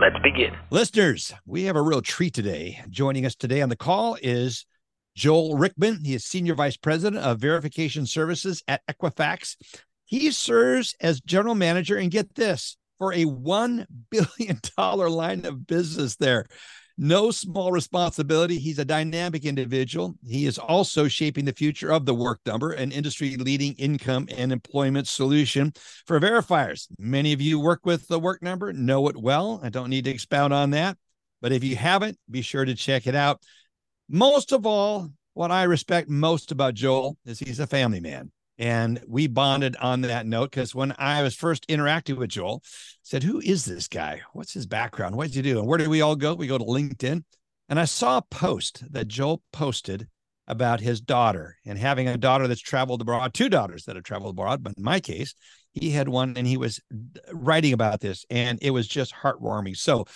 Let's begin. Listeners, we have a real treat today. Joining us today on the call is Joel Rickman. He is Senior Vice President of Verification Services at Equifax. He serves as General Manager, and get this, for a $1 billion line of business there. No small responsibility. He's a dynamic individual. He is also shaping the future of the work number, an industry leading income and employment solution for verifiers. Many of you work with the work number, know it well. I don't need to expound on that. But if you haven't, be sure to check it out. Most of all, what I respect most about Joel is he's a family man. And we bonded on that note because when I was first interacting with Joel, said, Who is this guy? What's his background? What does he do? And where do we all go? We go to LinkedIn. And I saw a post that Joel posted about his daughter and having a daughter that's traveled abroad, two daughters that have traveled abroad. But in my case, he had one and he was writing about this and it was just heartwarming. So,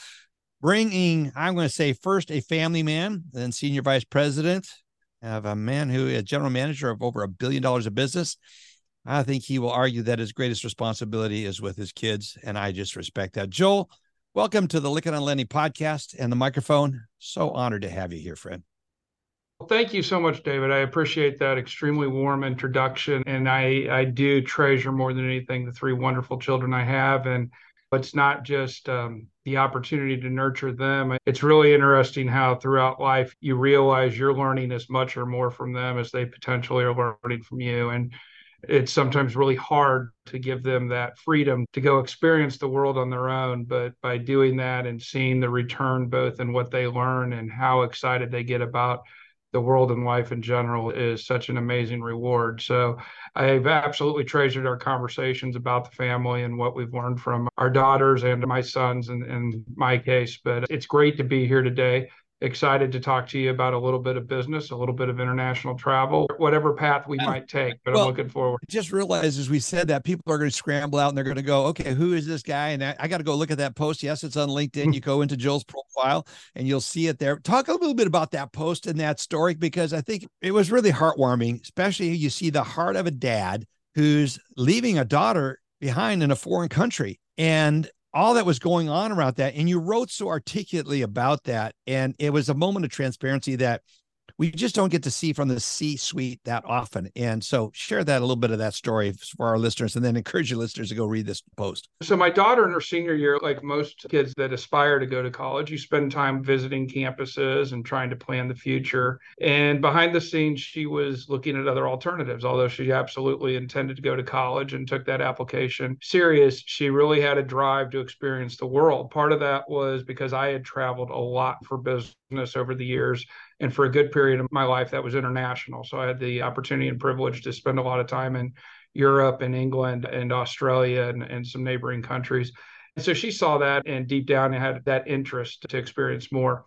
bringing, I'm going to say, first a family man, then senior vice president, have a man who is general manager of over a billion dollars of business. I think he will argue that his greatest responsibility is with his kids, and I just respect that. Joel, welcome to the Lykken on Lending podcast and the microphone. So honored to have you here, friend. Well, thank you so much, David. I appreciate that extremely warm introduction, and I I do treasure more than anything the three wonderful children I have, and it's not just um, the opportunity to nurture them. It's really interesting how throughout life you realize you're learning as much or more from them as they potentially are learning from you. And it's sometimes really hard to give them that freedom to go experience the world on their own. But by doing that and seeing the return both in what they learn and how excited they get about the world and life in general is such an amazing reward. So I've absolutely treasured our conversations about the family and what we've learned from our daughters and my sons in, in my case. But it's great to be here today excited to talk to you about a little bit of business, a little bit of international travel, whatever path we might take. But well, I'm looking forward. Just realized as we said that people are going to scramble out and they're going to go, okay, who is this guy? And I, I got to go look at that post. Yes, it's on LinkedIn. Hmm. you go into Joel's profile and you'll see it there. Talk a little bit about that post and that story because I think it was really heartwarming, especially you see the heart of a dad who's leaving a daughter behind in a foreign country. And all that was going on around that. And you wrote so articulately about that. And it was a moment of transparency that we just don't get to see from the C suite that often. And so share that a little bit of that story for our listeners and then encourage your listeners to go read this post. So my daughter in her senior year, like most kids that aspire to go to college, you spend time visiting campuses and trying to plan the future. And behind the scenes, she was looking at other alternatives. Although she absolutely intended to go to college and took that application serious, she really had a drive to experience the world. Part of that was because I had traveled a lot for business over the years. And for a good period of my life that was international. So i had the opportunity and privilege to spend a lot of time in europe and england and australia and, and some neighboring countries. And so she saw that and deep down had that interest to experience more.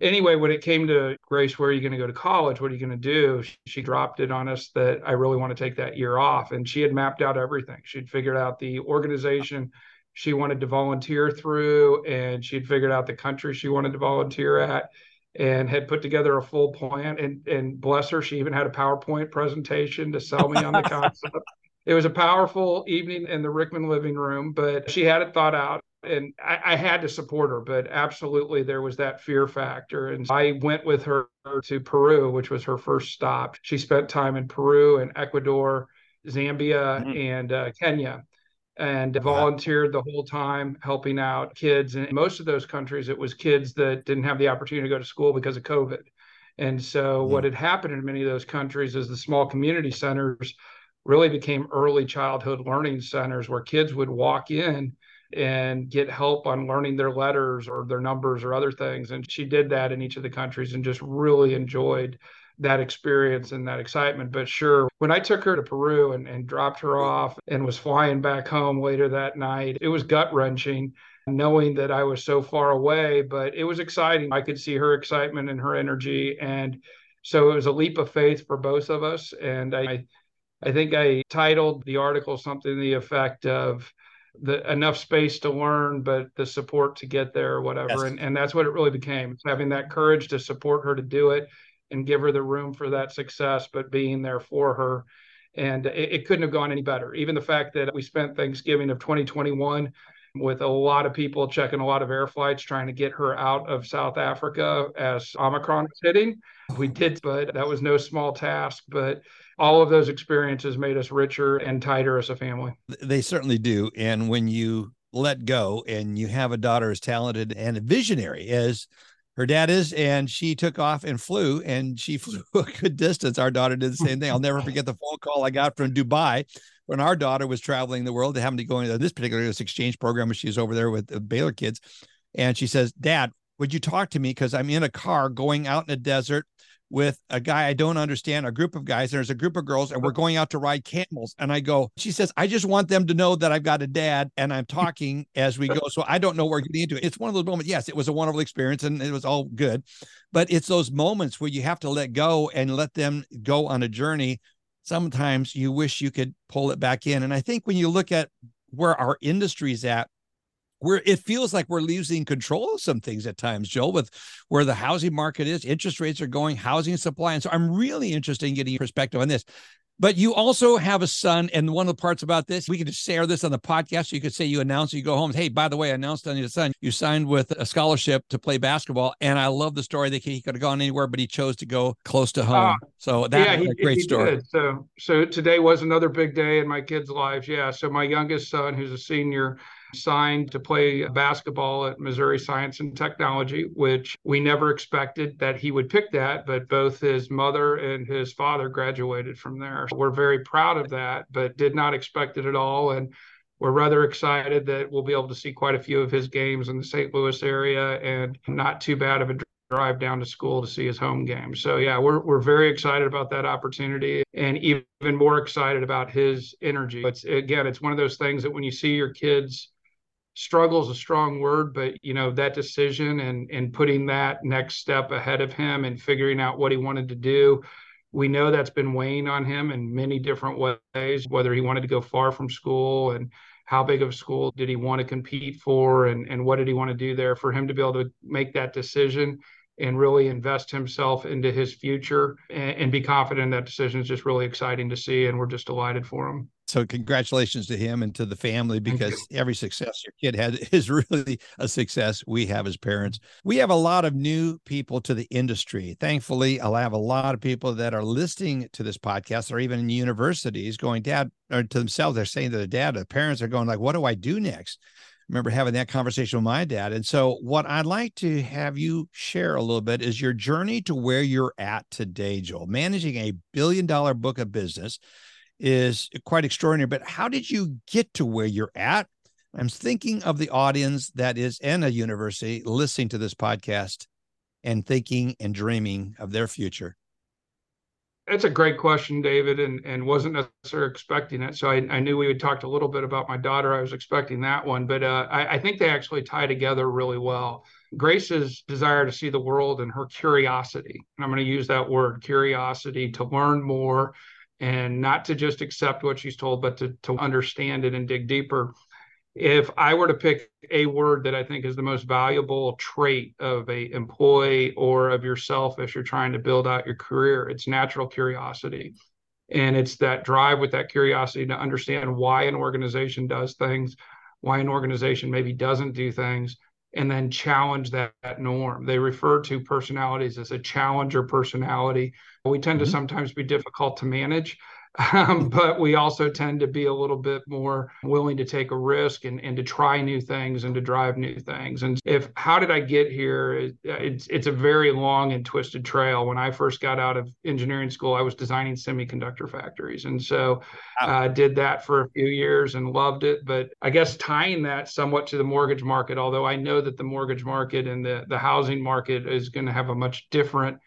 Anyway when it came to grace where are you going to go to college? What are you going to do? She dropped it on us that i really want to take that year off. And she had mapped out everything. She'd figured out the organization she wanted to volunteer through and she'd figured out the country she wanted to volunteer at and had put together a full plan. And and bless her, she even had a PowerPoint presentation to sell me on the concept. It was a powerful evening in the Rickman living room, but she had it thought out. And I, I had to support her, but absolutely there was that fear factor. And I went with her to Peru, which was her first stop. She spent time in Peru and Ecuador, Zambia, mm-hmm. and uh, Kenya and volunteered the whole time helping out kids. And in most of those countries, it was kids that didn't have the opportunity to go to school because of COVID. And so, mm-hmm. what had happened in many of those countries is the small community centers really became early childhood learning centers where kids would walk in and get help on learning their letters or their numbers or other things. And she did that in each of the countries and just really enjoyed that experience and that excitement. But sure, when I took her to Peru and, and dropped her off and was flying back home later that night, it was gut wrenching. knowing that I was so far away, but it was exciting. I could see her excitement and her energy. And so it was a leap of faith for both of us. And I, I think I titled the article something to the effect of the enough space to learn, but the support to get there or whatever. Yes. And, and that's what it really became. It's having that courage to support her to do it and give her the room for that success, but being there for her. And it, it couldn't have gone any better. Even the fact that we spent Thanksgiving of 2021 with a lot of people checking a lot of air flights trying to get her out of South Africa as Omicron was hitting. We did, but that was no small task. But all of those experiences made us richer and tighter as a family. They certainly do. And when you let go and you have a daughter as talented and visionary as her dad is, and she took off and flew, and she flew a good distance. Our daughter did the same thing. I'll never forget the phone call I got from Dubai when our daughter was traveling the world, They happened to go into this particular this exchange program when she was over there with the Baylor kids. And she says, Dad, would you talk to me? Because I'm in a car going out in the desert with a guy I don't understand, a group of guys. and There's a group of girls, and we're going out to ride camels. And I go, she says, I just want them to know that I've got a dad and I'm talking as we go. So I don't know where we're getting into. It. It's one of those moments. Yes, it was a wonderful experience and it was all good. But it's those moments where you have to let go and let them go on a journey sometimes you wish you could pull it back in. And I think when you look at where our industry's at, where it feels like we're losing control of some things at times, Joel, with where the housing market is, interest rates are going, housing supply. And so I'm really interested in getting your perspective on this. But you also have a son, and one of the parts about this, we could just share this on the podcast. So you could say you announced, you go home, hey, by the way, I announced on your son, you signed with a scholarship to play basketball. And I love the story that he could have gone anywhere, but he chose to go close to home. Uh, so that's yeah, a great story. Did. So, so today was another big day in my kids' lives. Yeah. So my youngest son, who's a senior, signed to play basketball at Missouri Science and Technology, which we never expected that he would pick that, but both his mother and his father graduated from there. We're very proud of that, but did not expect it at all. And we're rather excited that we'll be able to see quite a few of his games in the St. Louis area and not too bad of a drive down to school to see his home game. So yeah, we're we're very excited about that opportunity and even more excited about his energy. It's again, it's one of those things that when you see your kids struggle is a strong word, but you know that decision and and putting that next step ahead of him and figuring out what he wanted to do. We know that's been weighing on him in many different ways, whether he wanted to go far from school and how big of school did he want to compete for and, and what did he want to do there for him to be able to make that decision and really invest himself into his future and, and be confident in that decision is just really exciting to see and we're just delighted for him so congratulations to him and to the family because every success your kid has is really a success we have as parents. We have a lot of new people to the industry. Thankfully, I'll have a lot of people that are listening to this podcast or even in universities going, Dad, or to themselves, they're saying to their dad, the parents are going like, what do I do next? I remember having that conversation with my dad. And so what I'd like to have you share a little bit is your journey to where you're at today, Joel, managing a billion dollar book of business is quite extraordinary. But how did you get to where you're at? I'm thinking of the audience that is in a university listening to this podcast and thinking and dreaming of their future. That's a great question, David, and, and wasn't necessarily expecting it. So I, I knew we had talked a little bit about my daughter. I was expecting that one, but uh, I, I think they actually tie together really well. Grace's desire to see the world and her curiosity, and I'm going to use that word curiosity to learn more, and not to just accept what she's told, but to, to understand it and dig deeper. If I were to pick a word that I think is the most valuable trait of a employee or of yourself as you're trying to build out your career, it's natural curiosity. And it's that drive with that curiosity to understand why an organization does things, why an organization maybe doesn't do things, and then challenge that, that norm. They refer to personalities as a challenger personality. We tend mm-hmm. to sometimes be difficult to manage. Um, but we also tend to be a little bit more willing to take a risk and, and to try new things and to drive new things. And if how did I get here? It's it's a very long and twisted trail. When I first got out of engineering school, I was designing semiconductor factories, and so I uh, did that for a few years and loved it. But I guess tying that somewhat to the mortgage market, although I know that the mortgage market and the the housing market is going to have a much different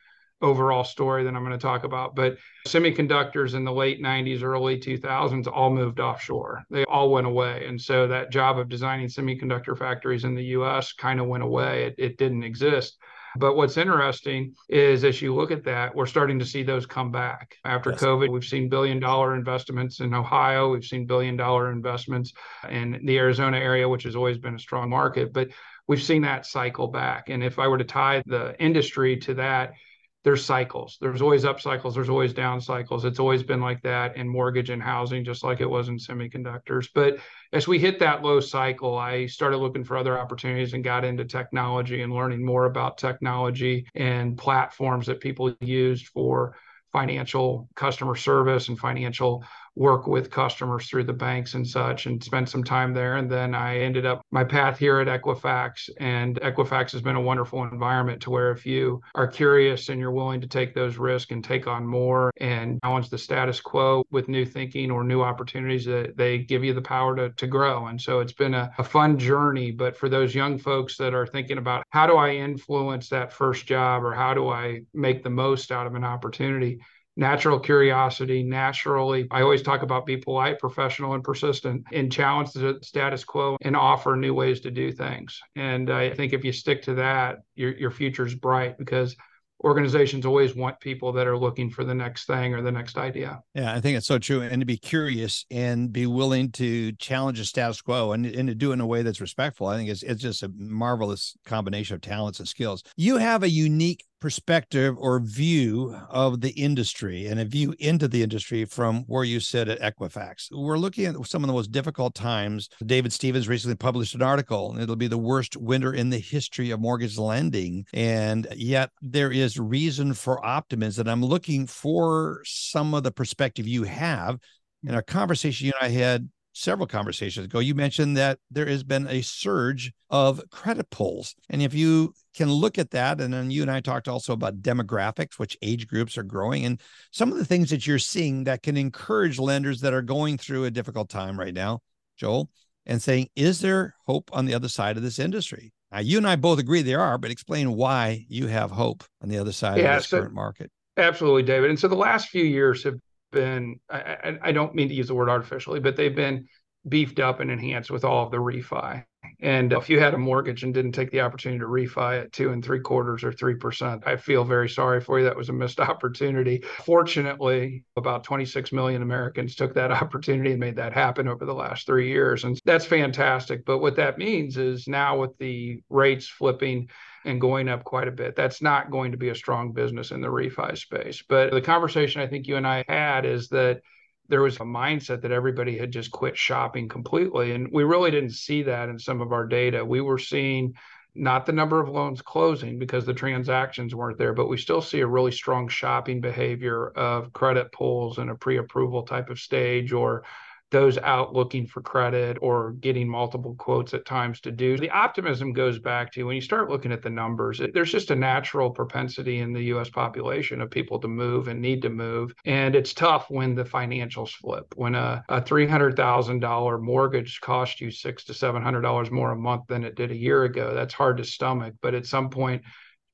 overall story that I'm going to talk about. But semiconductors in the late 90s, early 2000s all moved offshore. They all went away. And so that job of designing semiconductor factories in the US kind of went away. It, it didn't exist. But what's interesting is as you look at that, we're starting to see those come back. After yes. COVID, we've seen billion dollar investments in Ohio, we've seen billion dollar investments in the Arizona area, which has always been a strong market. But we've seen that cycle back. And if I were to tie the industry to that, there's cycles. There's always up cycles. There's always down cycles. It's always been like that in mortgage and housing, just like it was in semiconductors. But as we hit that low cycle, I started looking for other opportunities and got into technology and learning more about technology and platforms that people used for financial customer service and financial work with customers through the banks and such and spent some time there. And then I ended up my path here at Equifax. And Equifax has been a wonderful environment to where if you are curious and you're willing to take those risks and take on more and challenge the status quo with new thinking or new opportunities, that they give you the power to, to grow. And so it's been a, a fun journey. But for those young folks that are thinking about how do I influence that first job or how do I make the most out of an opportunity, natural curiosity, naturally. I always talk about be polite, professional, and persistent and challenge the status quo and offer new ways to do things. And I think if you stick to that, your, your future's bright because organizations always want people that are looking for the next thing or the next idea. Yeah, I think it's so true. And to be curious and be willing to challenge the status quo and, and to do it in a way that's respectful. I think it's it's just a marvelous combination of talents and skills. You have a unique perspective or view of the industry and a view into the industry from where you sit at Equifax. We're looking at some of the most difficult times. David Stevens recently published an article, and it'll be the worst winter in the history of mortgage lending. And yet there is reason for optimism. And I'm looking for some of the perspective you have. In our conversation you and I had several conversations ago, you mentioned that there has been a surge of credit pulls. And if you can look at that, and then you and I talked also about demographics, which age groups are growing, and some of the things that you're seeing that can encourage lenders that are going through a difficult time right now, Joel, and saying, is there hope on the other side of this industry? Now, you and I both agree there are, but explain why you have hope on the other side yeah, of this so, current market. Absolutely, David. And so the last few years have been I, I, don't mean to use the word artificially, but they've been beefed up and enhanced with all of the refi. And if you had a mortgage and didn't take the opportunity to refi at two and three quarters or three percent, I feel very sorry for you. That was a missed opportunity. Fortunately, about 26 million Americans took that opportunity and made that happen over the last three years. And that's fantastic. But what that means is now with the rates flipping and going up quite a bit. That's not going to be a strong business in the refi space. But the conversation I think you and I had is that there was a mindset that everybody had just quit shopping completely. And we really didn't see that in some of our data. We were seeing not the number of loans closing because the transactions weren't there, but we still see a really strong shopping behavior of credit pulls and a pre approval type of stage or those out looking for credit or getting multiple quotes at times to do. The optimism goes back to when you start looking at the numbers, it, there's just a natural propensity in the US population of people to move and need to move. And it's tough when the financials flip. When a, a $300,000 mortgage costs you six to $700 more a month than it did a year ago, that's hard to stomach. But at some point,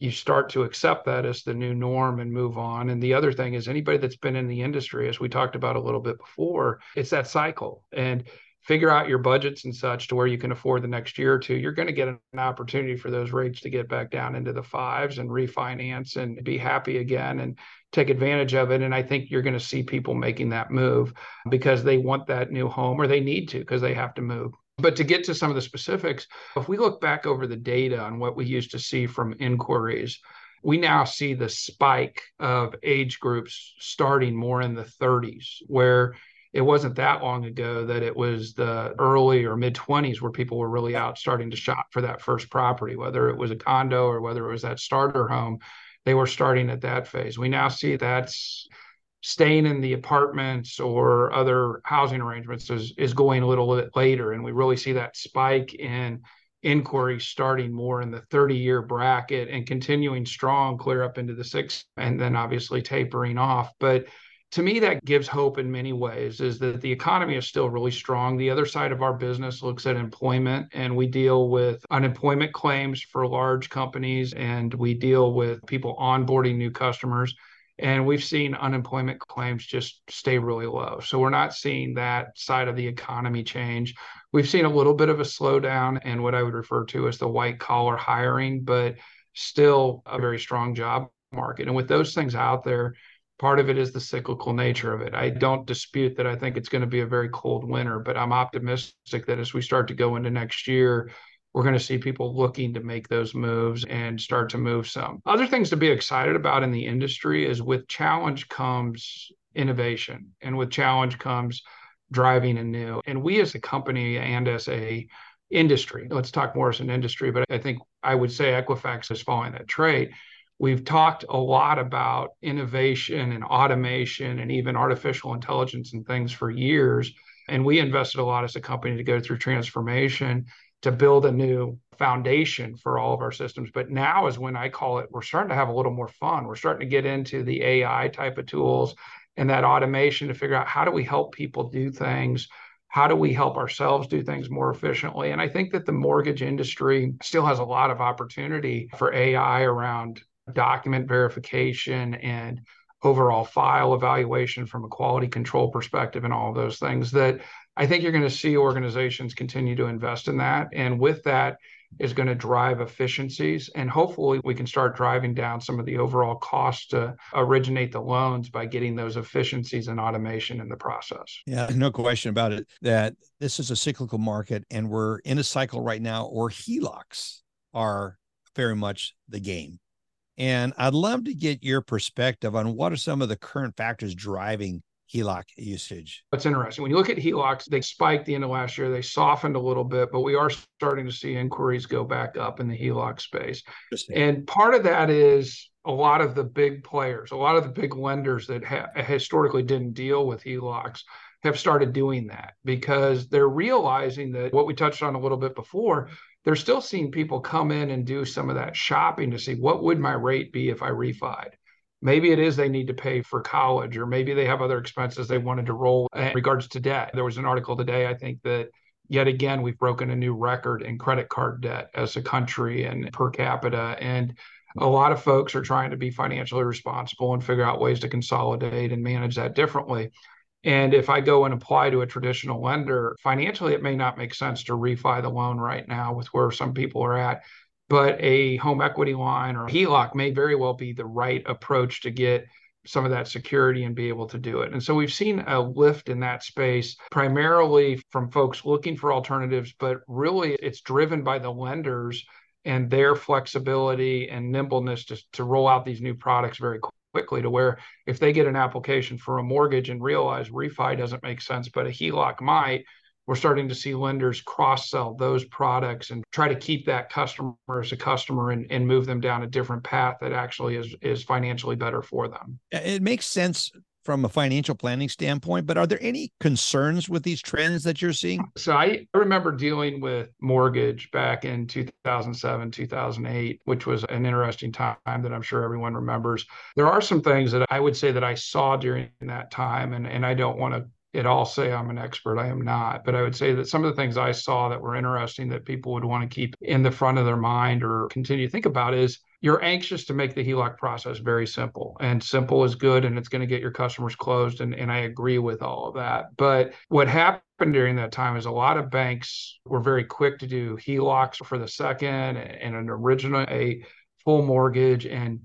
you start to accept that as the new norm and move on. And the other thing is anybody that's been in the industry, as we talked about a little bit before, it's that cycle. And figure out your budgets and such to where you can afford the next year or two, you're going to get an opportunity for those rates to get back down into the fives and refinance and be happy again and take advantage of it. And I think you're going to see people making that move because they want that new home or they need to because they have to move. But to get to some of the specifics, if we look back over the data on what we used to see from inquiries, we now see the spike of age groups starting more in the 30s, where it wasn't that long ago that it was the early or mid 20s where people were really out starting to shop for that first property, whether it was a condo or whether it was that starter home. They were starting at that phase. We now see that's staying in the apartments or other housing arrangements is, is going a little bit later. And we really see that spike in inquiries starting more in the 30 year bracket and continuing strong clear up into the six and then obviously tapering off. But to me that gives hope in many ways is that the economy is still really strong the other side of our business looks at employment and we deal with unemployment claims for large companies and we deal with people onboarding new customers and we've seen unemployment claims just stay really low. So we're not seeing that side of the economy change. We've seen a little bit of a slowdown in what i would refer to as the white collar hiring but still a very strong job market. And with those things out there Part of it is the cyclical nature of it. I don't dispute that I think it's going to be a very cold winter, but I'm optimistic that as we start to go into next year, we're going to see people looking to make those moves and start to move some. Other things to be excited about in the industry is with challenge comes innovation, and with challenge comes driving anew. And we as a company and as a industry, let's talk more as an industry, but I think I would say Equifax is following that trait We've talked a lot about innovation and automation and even artificial intelligence and things for years. And we invested a lot as a company to go through transformation to build a new foundation for all of our systems. But now is when I call it, we're starting to have a little more fun. We're starting to get into the AI type of tools and that automation to figure out how do we help people do things how do we help ourselves do things more efficiently? And I think that the mortgage industry still has a lot of opportunity for AI around document verification and overall file evaluation from a quality control perspective and all those things that I think you're going to see organizations continue to invest in that. And with that is going to drive efficiencies. And hopefully we can start driving down some of the overall cost to originate the loans by getting those efficiencies and automation in the process. Yeah, no question about it that this is a cyclical market and we're in a cycle right now where HELOCs are very much the game. And I'd love to get your perspective on what are some of the current factors driving HELOC usage. That's interesting. When you look at HELOCs, they spiked the end of last year. They softened a little bit, but we are starting to see inquiries go back up in the HELOC space. And part of that is a lot of the big players, a lot of the big lenders that ha- historically didn't deal with HELOCs have started doing that because they're realizing that what we touched on a little bit before they're still seeing people come in and do some of that shopping to see what would my rate be if I refied. Maybe it is they need to pay for college, or maybe they have other expenses they wanted to roll in regards to debt. There was an article today, I think, that yet again we've broken a new record in credit card debt as a country and per capita. And a lot of folks are trying to be financially responsible and figure out ways to consolidate and manage that differently. And if I go and apply to a traditional lender, financially, it may not make sense to refi the loan right now with where some people are at. But a home equity line or HELOC may very well be the right approach to get some of that security and be able to do it. And so we've seen a lift in that space, primarily from folks looking for alternatives, but really it's driven by the lenders and their flexibility and nimbleness to, to roll out these new products very quickly to where if they get an application for a mortgage and realize refi doesn't make sense, but a HELOC might, we're starting to see lenders cross sell those products and try to keep that customer as a customer and, and move them down a different path that actually is is financially better for them. It makes sense from a financial planning standpoint, but are there any concerns with these trends that you're seeing? So I remember dealing with mortgage back in 2007, 2008, which was an interesting time that I'm sure everyone remembers. There are some things that I would say that I saw during that time, and, and I don't want to at all say I'm an expert. I am not. But I would say that some of the things I saw that were interesting that people would want to keep in the front of their mind or continue to think about is you're anxious to make the HELOC process very simple. And simple is good and it's going to get your customers closed. And, and I agree with all of that. But what happened during that time is a lot of banks were very quick to do HELOCs for the second and an original, a full mortgage. And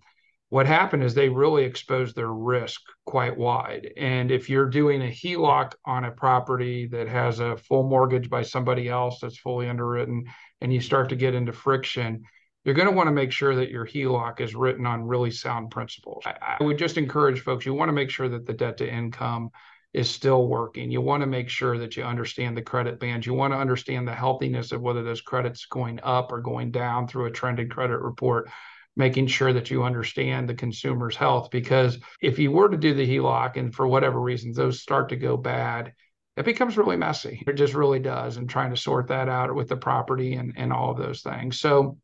what happened is they really exposed their risk quite wide. And if you're doing a HELOC on a property that has a full mortgage by somebody else that's fully underwritten, and you start to get into friction, you're going to want to make sure that your HELOC is written on really sound principles. I, I would just encourage folks, you want to make sure that the debt to income is still working. You want to make sure that you understand the credit bands. You want to understand the healthiness of whether those credits going up or going down through a trended credit report making sure that you understand the consumer's health. Because if you were to do the HELOC and for whatever reasons those start to go bad, it becomes really messy. It just really does. And trying to sort that out with the property and, and all of those things. So,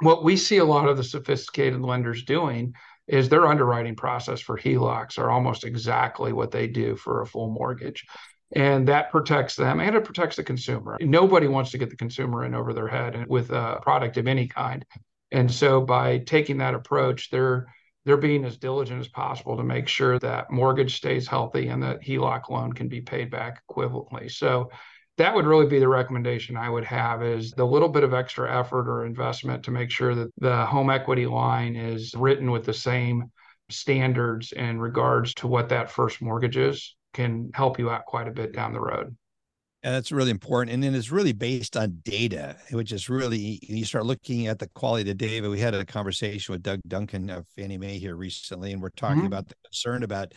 what we see a lot of the sophisticated lenders doing is their underwriting process for HELOCs are almost exactly what they do for a full mortgage. And that protects them and it protects the consumer. Nobody wants to get the consumer in over their head with a product of any kind. And so by taking that approach, they're they're being as diligent as possible to make sure that mortgage stays healthy and that HELOC loan can be paid back equivalently. So that would really be the recommendation I would have is the little bit of extra effort or investment to make sure that the home equity line is written with the same standards in regards to what that first mortgage is can help you out quite a bit down the road. And that's really important. And then it's really based on data, which is really, you start looking at the quality of the data. We had a conversation with Doug Duncan of Fannie Mae here recently, and we're talking mm-hmm. about the concern about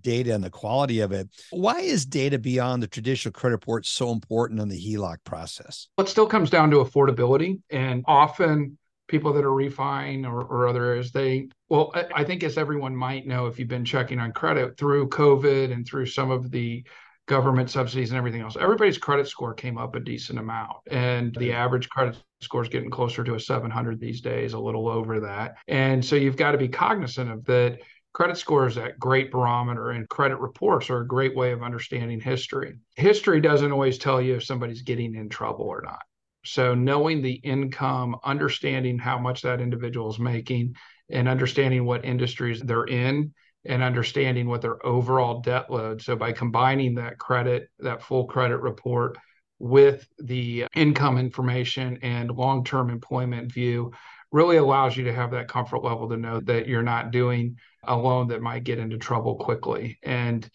data and the quality of it. Why is data beyond the traditional credit report so important in the HELOC process? Well, it still comes down to affordability. And often people that are refining or, or other areas, they, well, I, I think as everyone might know, if you've been checking on credit through COVID and through some of the government subsidies and everything else, everybody's credit score came up a decent amount. And the average credit score is getting closer to a 700 these days, a little over that. And so you've got to be cognizant of that. Credit scores, that great barometer, and credit reports are a great way of understanding history. History doesn't always tell you if somebody's getting in trouble or not. So, knowing the income, understanding how much that individual is making, and understanding what industries they're in and understanding what their overall debt load. So by combining that credit, that full credit report with the income information and long-term employment view really allows you to have that comfort level to know that you're not doing a loan that might get into trouble quickly. And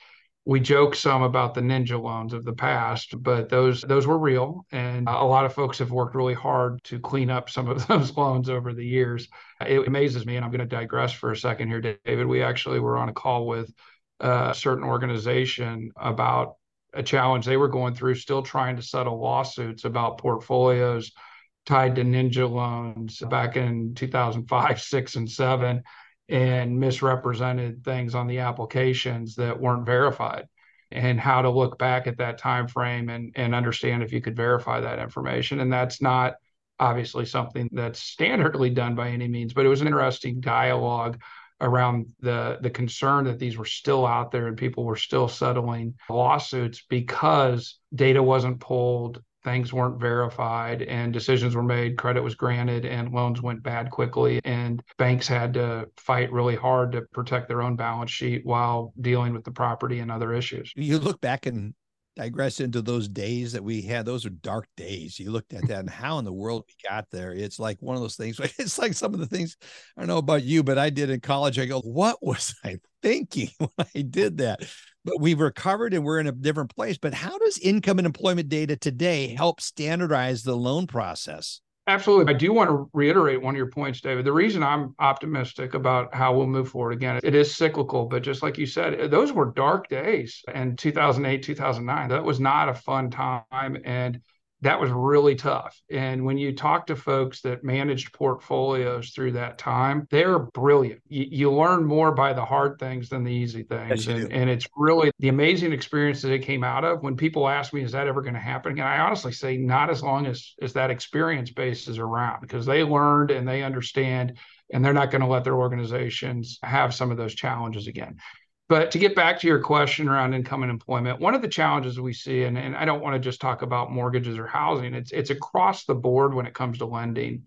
we joke some about the ninja loans of the past, but those those were real, and a lot of folks have worked really hard to clean up some of those loans over the years. It amazes me, and I'm going to digress for a second here, David. We actually were on a call with a certain organization about a challenge they were going through, still trying to settle lawsuits about portfolios tied to ninja loans back in 2005, six, and seven and misrepresented things on the applications that weren't verified and how to look back at that time frame and, and understand if you could verify that information. And that's not obviously something that's standardly done by any means but it was an interesting dialogue around the the concern that these were still out there and people were still settling lawsuits because data wasn't pulled things weren't verified and decisions were made, credit was granted, and loans went bad quickly. And banks had to fight really hard to protect their own balance sheet while dealing with the property and other issues. You look back and digress into those days that we had those are dark days you looked at that and how in the world we got there it's like one of those things it's like some of the things i don't know about you but i did in college i go what was i thinking when i did that but we've recovered and we're in a different place. But how does income and employment data today help standardize the loan process? Absolutely. I do want to reiterate one of your points, David. The reason I'm optimistic about how we'll move forward again, it is cyclical, but just like you said, those were dark days in 2008, 2009. That was not a fun time. And that was really tough. And when you talk to folks that managed portfolios through that time, they're brilliant. You, you learn more by the hard things than the easy things. Yes, and, and, it's really the amazing experience that it came out of. When people ask me, is that ever going to happen again? I honestly say not as long as, as that experience base is around because they learned and they understand and they're not going to let their organizations have some of those challenges again. But to get back to your question around income and employment, one of the challenges we see, and, and I don't want to just talk about mortgages or housing, it's it's across the board when it comes to lending,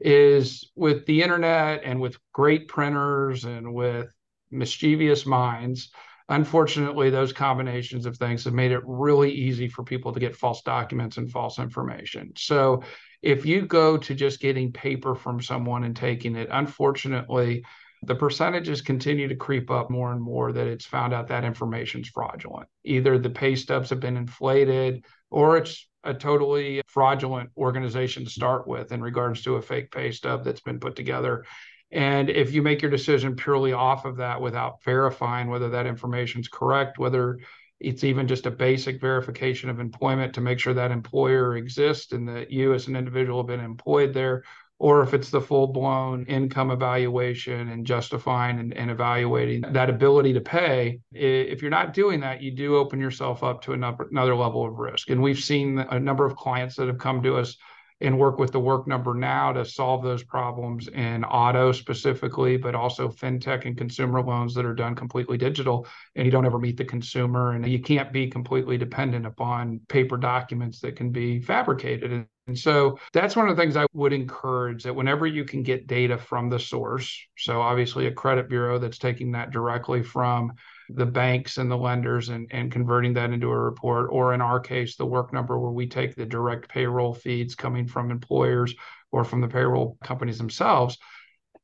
is with the internet and with great printers and with mischievous minds. Unfortunately, those combinations of things have made it really easy for people to get false documents and false information. So if you go to just getting paper from someone and taking it, unfortunately, the percentages continue to creep up more and more that it's found out that information is fraudulent. Either the pay stubs have been inflated or it's a totally fraudulent organization to start with in regards to a fake pay stub that's been put together. And if you make your decision purely off of that without verifying whether that information is correct, whether it's even just a basic verification of employment to make sure that employer exists and that you as an individual have been employed there, or if it's the full blown income evaluation and justifying and, and, evaluating that ability to pay. If you're not doing that, you do open yourself up to another, another level of risk. And we've seen a number of clients that have come to us and work with the work number now to solve those problems in auto specifically, but also fintech and consumer loans that are done completely digital. And you don't ever meet the consumer, and you can't be completely dependent upon paper documents that can be fabricated. And, so that's one of the things I would encourage that whenever you can get data from the source, so obviously a credit bureau that's taking that directly from the banks and the lenders and, and converting that into a report, or in our case, the work number where we take the direct payroll feeds coming from employers or from the payroll companies themselves,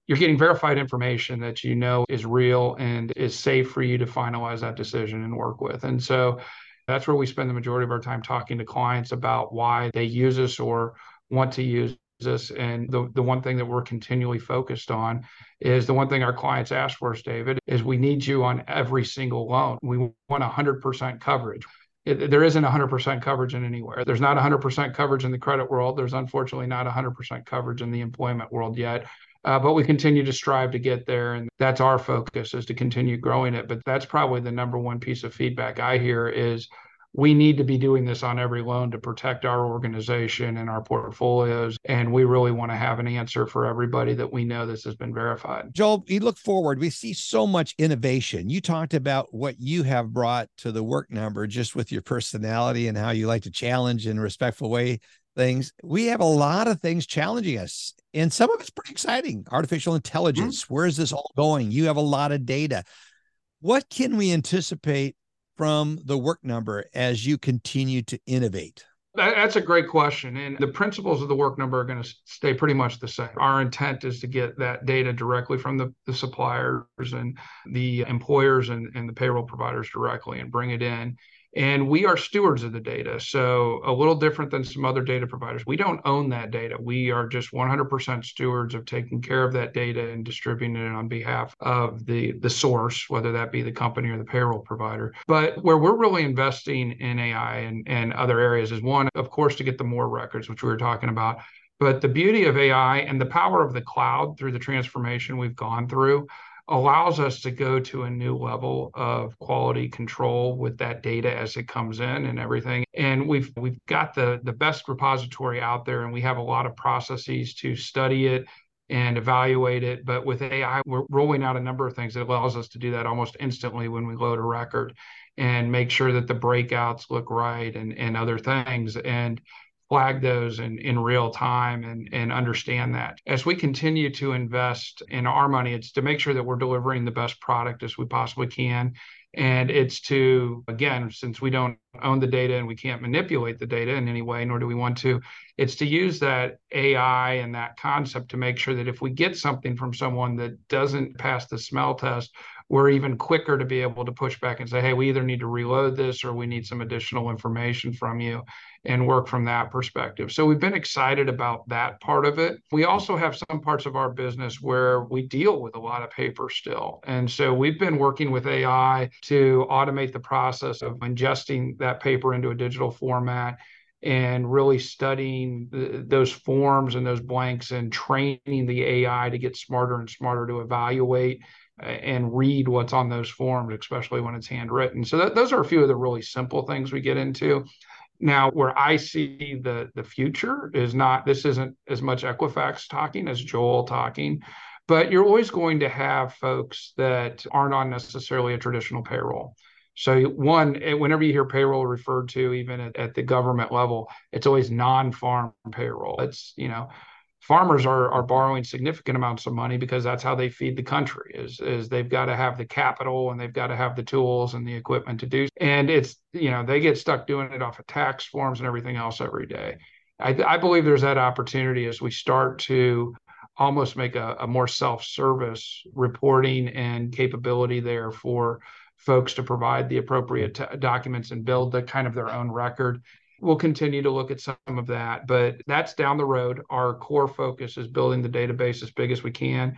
you're getting verified information that you know is real and is safe for you to finalize that decision and work with. And so that's where we spend the majority of our time talking to clients about why they use us or want to use us. And the, the one thing that we're continually focused on is the one thing our clients ask for us, David, is we need you on every single loan. We want 100% coverage. It, there isn't 100% coverage in anywhere. There's not 100% coverage in the credit world. There's unfortunately not 100% coverage in the employment world yet. Uh, but we continue to strive to get there and that's our focus is to continue growing it but that's probably the number one piece of feedback i hear is we need to be doing this on every loan to protect our organization and our portfolios. And we really want to have an answer for everybody that we know this has been verified. Joel, we look forward. We see so much innovation. You talked about what you have brought to the work number just with your personality and how you like to challenge in a respectful way things. We have a lot of things challenging us, and some of it's pretty exciting. Artificial intelligence, mm-hmm. where is this all going? You have a lot of data. What can we anticipate from the work number as you continue to innovate? That's a great question. And the principles of the work number are going to stay pretty much the same. Our intent is to get that data directly from the, the suppliers and the employers and, and the payroll providers directly and bring it in and we are stewards of the data. So, a little different than some other data providers. We don't own that data. We are just 100% stewards of taking care of that data and distributing it on behalf of the, the source, whether that be the company or the payroll provider. But where we're really investing in AI and, and other areas is one, of course, to get the more records, which we were talking about. But the beauty of AI and the power of the cloud through the transformation we've gone through allows us to go to a new level of quality control with that data as it comes in and everything. And we've we've got the the best repository out there and we have a lot of processes to study it and evaluate it. But with ai we're rolling out a number of things that allows us to do that almost instantly when we load a record and make sure that the breakouts look right and and other things. And flag those in, in real time and, and understand that. As we continue to invest in our money, it's to make sure that we're delivering the best product as we possibly can. And it's to, again, since we don't own the data and we can't manipulate the data in any way, nor do we want to, it's to use that AI and that concept to make sure that if we get something from someone that doesn't pass the smell test, we're even quicker to be able to push back and say, hey, we either need to reload this or we need some additional information from you and work from that perspective. So we've been excited about that part of it. We also have some parts of our business where we deal with a lot of paper still. And so we've been working with AI to automate the process of ingesting that paper into a digital format and really studying the, those forms and those blanks and training the AI to get smarter and smarter to evaluate uh, and read what's on those forms, especially when it's handwritten. So those are a few of the really simple things we get into. Now, where I see the the future is not this isn't as much Equifax talking as Joel talking, but you're always going to have folks that aren't on necessarily a traditional payroll. So one, eh, whenever you hear payroll referred to, even at, at the government level, it's always non-farm payroll. It's you know farmers are are borrowing significant amounts of money because that's how they feed the country is is they've got to have the capital and they've got to have the tools and the equipment to do and it's you know they get stuck doing it off of tax forms and everything else every day i, I believe there's that opportunity as we start to almost make a, a more self-service reporting and capability there for folks to provide the appropriate t- documents and build the kind of their own record we'll continue to look at some of that, but that's down the road. Our core focus is building the database as big as we can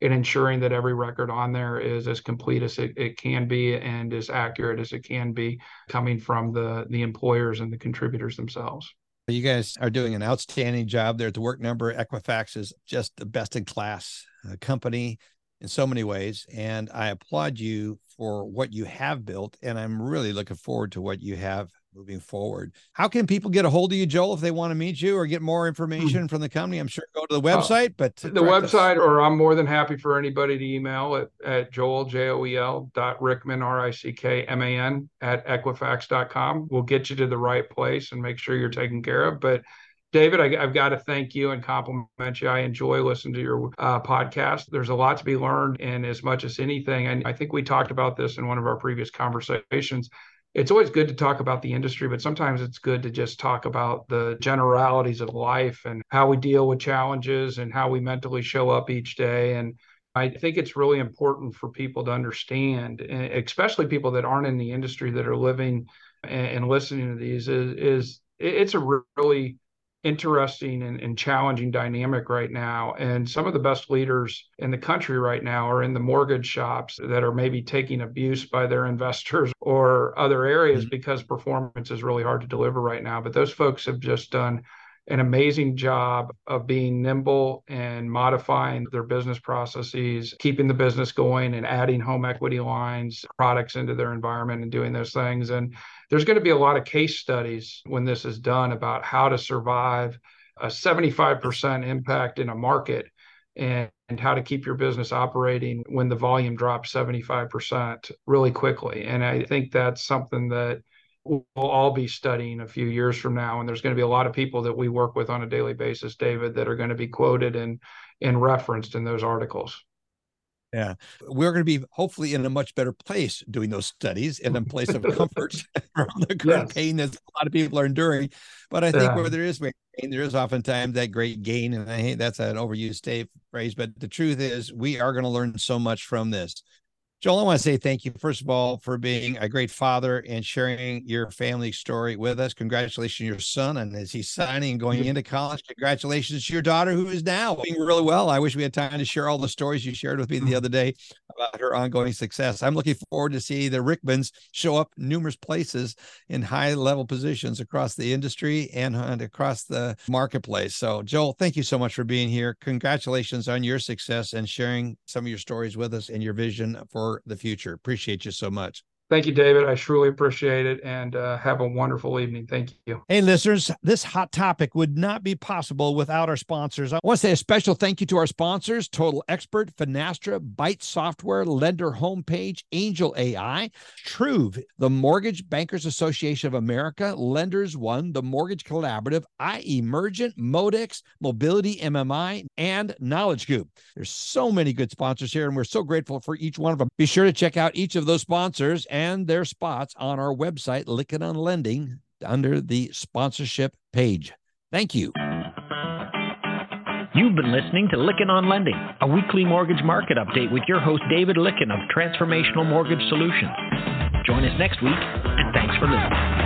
and ensuring that every record on there is as complete as it, it can be and as accurate as it can be coming from the the employers and the contributors themselves. You guys are doing an outstanding job there at the work number. Equifax is just the best in class uh, company in so many ways. And I applaud you for what you have built. And I'm really looking forward to what you have moving forward. How can people get a hold of you, Joel, if they want to meet you or get more hmm. information from the company? I'm sure go to the uh, website, but the website, or I'm more than happy for anybody to email at, at joel, J O E L dot Rickman, R I C K M A N at Equifax.com. We'll get you to the right place and make sure you're taken care of. But David, I, have got to thank you and compliment you. I enjoy listening to your uh, podcast. There's a lot to be learned, and as much as anything, and I think we talked about this in one of our previous conversations it's always good to talk about the industry, but sometimes it's good to just talk about the generalities of life and how we deal with challenges and how we mentally show up each day. And I think it's really important for people to understand, especially people that aren't in the industry that are living and listening to these, is, is it's a really interesting and, and, challenging dynamic right now. And some of the best leaders in the country right now are in the mortgage shops that are maybe taking abuse by their investors or other areas mm-hmm. because performance is really hard to deliver right now. But those folks have just done an amazing job of being nimble and modifying their business processes, keeping the business going and adding home equity lines, products into their environment and doing those things. And there's going to be a lot of case studies when this is done about how to survive a 75% impact in a market and, and how to keep your business operating when the volume drops 75% really quickly. And I think that's something that we'll all be studying a few years from now. And there's going to be a lot of people that we work with on a daily basis, David, that are going to be quoted and, and referenced in those articles. Yeah. We're going to be hopefully in a much better place doing those studies in a place of comfort from the current yes. pain that a lot of people are enduring. But I think yeah. where there is pain, there is oftentimes that great gain. And I hate that's an overused phrase, but the truth is we are going to learn so much from this. Joel, I want to say thank you, first of all, for being a great father and sharing your family story with us. Congratulations to your son. And as he's signing and going into college, congratulations to your daughter, who is now doing really well. I wish we had time to share all the stories you shared with me the mm. other day about her ongoing success. I'm looking forward to see the Rickmans show up numerous places in high level positions across the industry and, and across the marketplace. So, Joel, thank you so much for being here. Congratulations on your success and sharing some of your stories with us and your vision for the future. Appreciate you so much. Thank you, David. I truly appreciate it and uh, have a wonderful evening. Thank you. Hey, listeners, this hot topic would not be possible without our sponsors. I want to say a special thank you to our sponsors Total Expert, Finastra, Byte Software, Lender Homepage, Angel AI, Truve, the Mortgage Bankers Association of America, Lenders One, the Mortgage Collaborative, iEmergent, Modex, Mobility MMI, and Knowledge Group. There's so many good sponsors here, and we're so grateful for each one of them. Be sure to check out each of those sponsors and and their spots on our website, Lykken on Lending, under the sponsorship page. Thank you. You've been listening to Lykken on Lending, a weekly mortgage market update with your host, David Lykken of Transformational Mortgage Solutions. Join us next week, and thanks for listening.